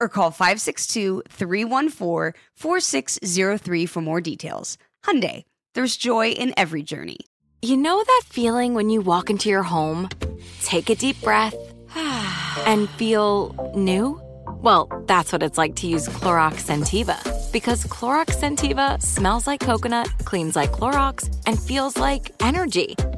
or call 562-314-4603 for more details. Hyundai, there's joy in every journey. You know that feeling when you walk into your home, take a deep breath, and feel new? Well, that's what it's like to use Clorox Scentiva. Because Clorox Scentiva smells like coconut, cleans like Clorox, and feels like energy.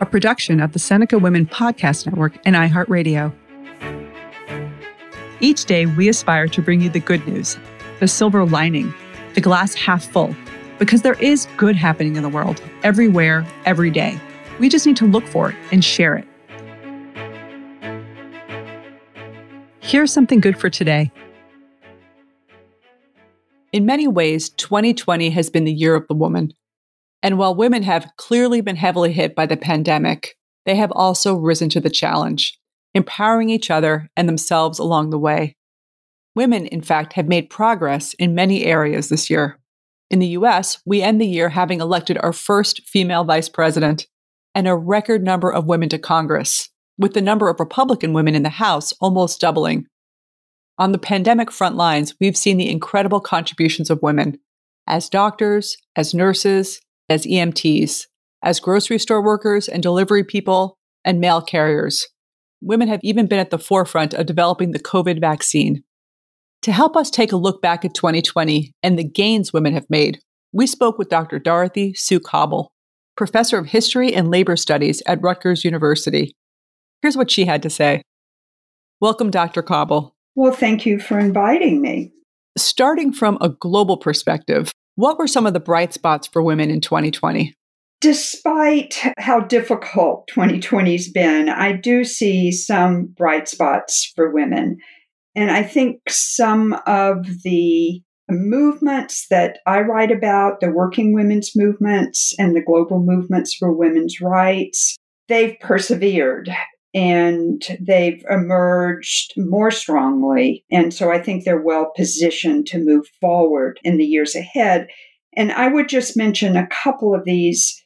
a production of the Seneca Women Podcast Network and iHeartRadio. Each day, we aspire to bring you the good news, the silver lining, the glass half full, because there is good happening in the world, everywhere, every day. We just need to look for it and share it. Here's something good for today. In many ways, 2020 has been the year of the woman. And while women have clearly been heavily hit by the pandemic, they have also risen to the challenge, empowering each other and themselves along the way. Women, in fact, have made progress in many areas this year. In the US, we end the year having elected our first female vice president and a record number of women to Congress, with the number of Republican women in the House almost doubling. On the pandemic front lines, we've seen the incredible contributions of women as doctors, as nurses, as EMTs, as grocery store workers and delivery people, and mail carriers. Women have even been at the forefront of developing the COVID vaccine. To help us take a look back at 2020 and the gains women have made, we spoke with Dr. Dorothy Sue Cobble, professor of history and labor studies at Rutgers University. Here's what she had to say. Welcome, Dr. Cobble. Well, thank you for inviting me. Starting from a global perspective, what were some of the bright spots for women in 2020? Despite how difficult 2020's been, I do see some bright spots for women. And I think some of the movements that I write about, the working women's movements and the global movements for women's rights, they've persevered and they've emerged more strongly. And so I think they're well positioned to move forward in the years ahead. And I would just mention a couple of these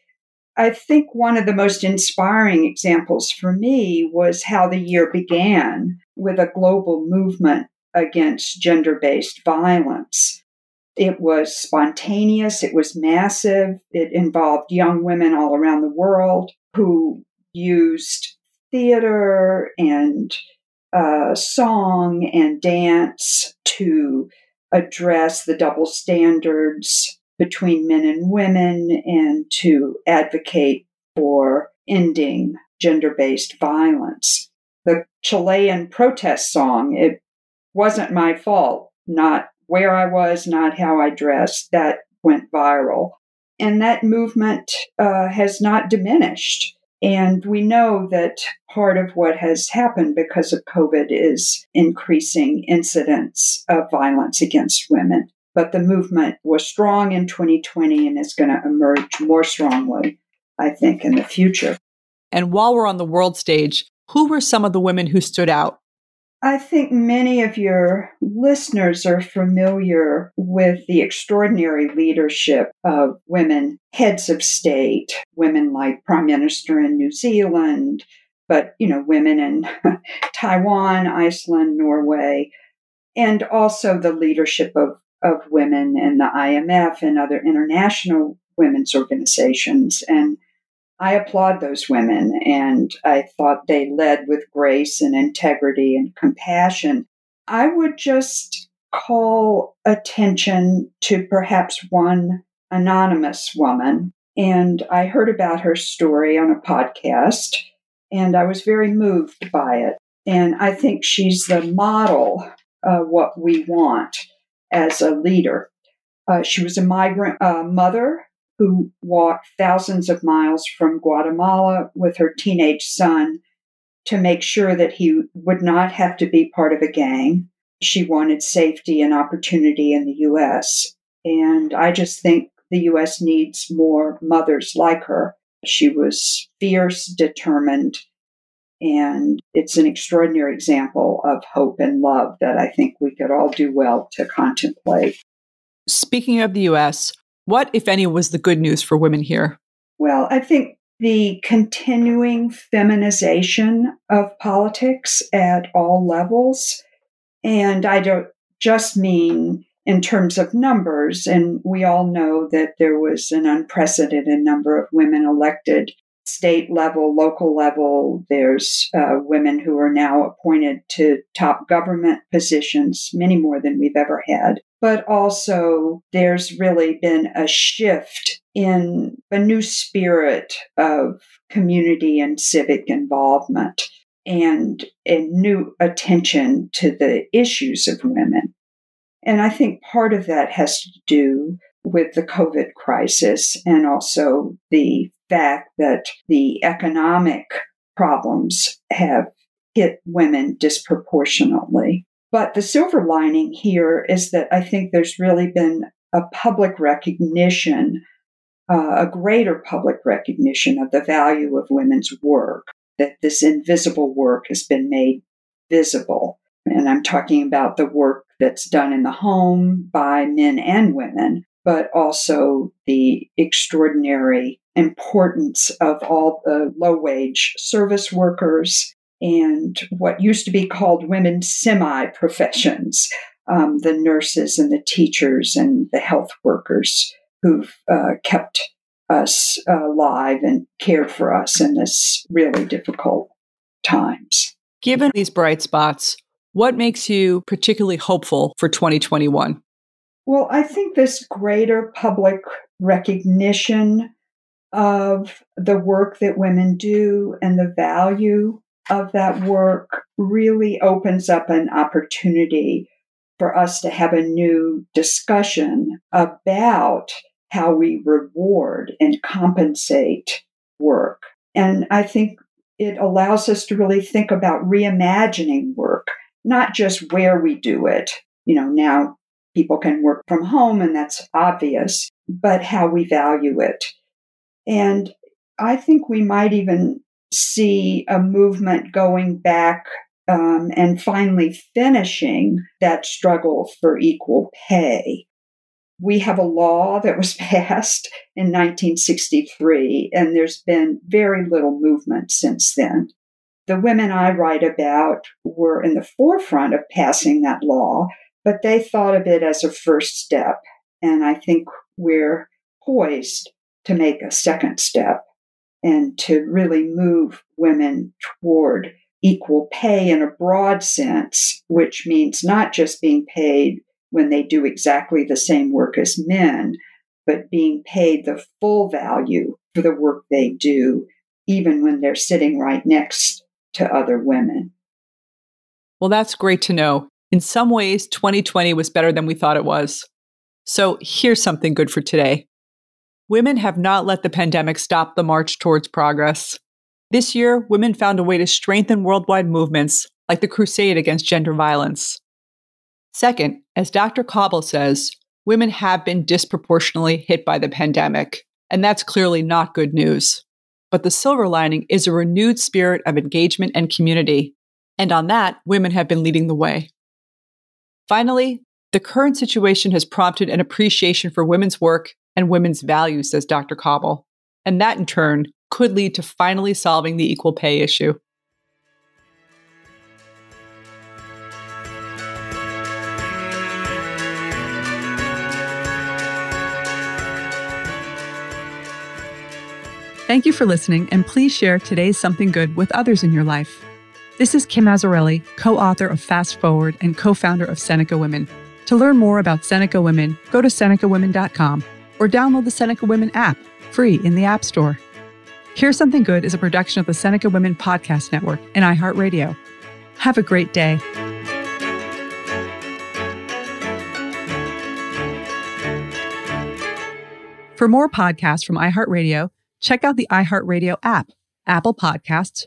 I think one of the most inspiring examples for me was how the year began with a global movement against gender based violence. It was spontaneous, it was massive, it involved young women all around the world who used theater and uh, song and dance to address the double standards between men and women and to advocate for ending gender based violence. The Chilean protest song, it wasn't my fault, not where I was, not how I dressed, that went viral. And that movement uh, has not diminished. And we know that part of what has happened because of COVID is increasing incidents of violence against women. But the movement was strong in 2020 and is going to emerge more strongly, I think, in the future. And while we're on the world stage, who were some of the women who stood out? I think many of your listeners are familiar with the extraordinary leadership of women heads of state, women like Prime Minister in New Zealand, but you know, women in Taiwan, Iceland, Norway, and also the leadership of, of women in the IMF and other international women's organizations. And I applaud those women, and I thought they led with grace and integrity and compassion. I would just call attention to perhaps one anonymous woman, and I heard about her story on a podcast, and I was very moved by it. And I think she's the model of what we want as a leader. Uh, she was a migrant uh, mother who walked thousands of miles from Guatemala with her teenage son to make sure that he would not have to be part of a gang. She wanted safety and opportunity in the U.S. And I just think the U.S. needs more mothers like her. She was fierce, determined, and it's an extraordinary example of hope and love that I think we could all do well to contemplate. Speaking of the U.S., what, if any, was the good news for women here? Well, I think the continuing feminization of politics at all levels. And I don't just mean in terms of numbers. And we all know that there was an unprecedented number of women elected state level, local level. There's uh, women who are now appointed to top government positions, many more than we've ever had. But also, there's really been a shift in a new spirit of community and civic involvement and a new attention to the issues of women. And I think part of that has to do with the COVID crisis and also the fact that the economic problems have hit women disproportionately. But the silver lining here is that I think there's really been a public recognition, uh, a greater public recognition of the value of women's work, that this invisible work has been made visible. And I'm talking about the work that's done in the home by men and women, but also the extraordinary importance of all the low wage service workers and what used to be called women's semi professions, um, the nurses and the teachers and the health workers who've uh, kept us alive and cared for us in this really difficult times. Given these bright spots, what makes you particularly hopeful for 2021? Well, I think this greater public recognition of the work that women do and the value of that work really opens up an opportunity for us to have a new discussion about how we reward and compensate work. And I think it allows us to really think about reimagining work, not just where we do it. You know, now people can work from home and that's obvious, but how we value it. And I think we might even see a movement going back um, and finally finishing that struggle for equal pay. we have a law that was passed in 1963, and there's been very little movement since then. The women I write about were in the forefront of passing that law, but they thought of it as a first step. And I think we're poised to make a second step and to really move women toward equal pay in a broad sense, which means not just being paid when they do exactly the same work as men, but being paid the full value for the work they do, even when they're sitting right next to other women. Well, that's great to know. In some ways, 2020 was better than we thought it was. So here's something good for today. Women have not let the pandemic stop the march towards progress. This year, women found a way to strengthen worldwide movements like the crusade against gender violence. Second, as Dr. Cobble says, women have been disproportionately hit by the pandemic, and that's clearly not good news. But the silver lining is a renewed spirit of engagement and community, and on that, women have been leading the way. Finally, the current situation has prompted an appreciation for women's work and women's values, says Dr. Cobble, and that in turn could lead to finally solving the equal pay issue. Thank you for listening, and please share today's Something Good with others in your life. This is Kim Azzarelli, co author of Fast Forward and co founder of Seneca Women. To learn more about Seneca Women, go to SenecaWomen.com or download the Seneca Women app, free in the App Store. Here's Something Good is a production of the Seneca Women Podcast Network and iHeartRadio. Have a great day. For more podcasts from iHeartRadio, check out the iHeartRadio app, Apple Podcasts,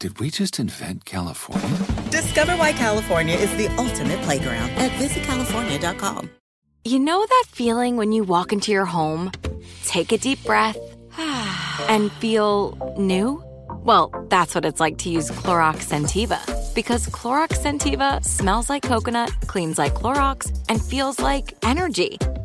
Did we just invent California? Discover why California is the ultimate playground at visitcalifornia.com. You know that feeling when you walk into your home, take a deep breath, and feel new? Well, that's what it's like to use Clorox Scentiva. Because Clorox Scentiva smells like coconut, cleans like Clorox, and feels like energy.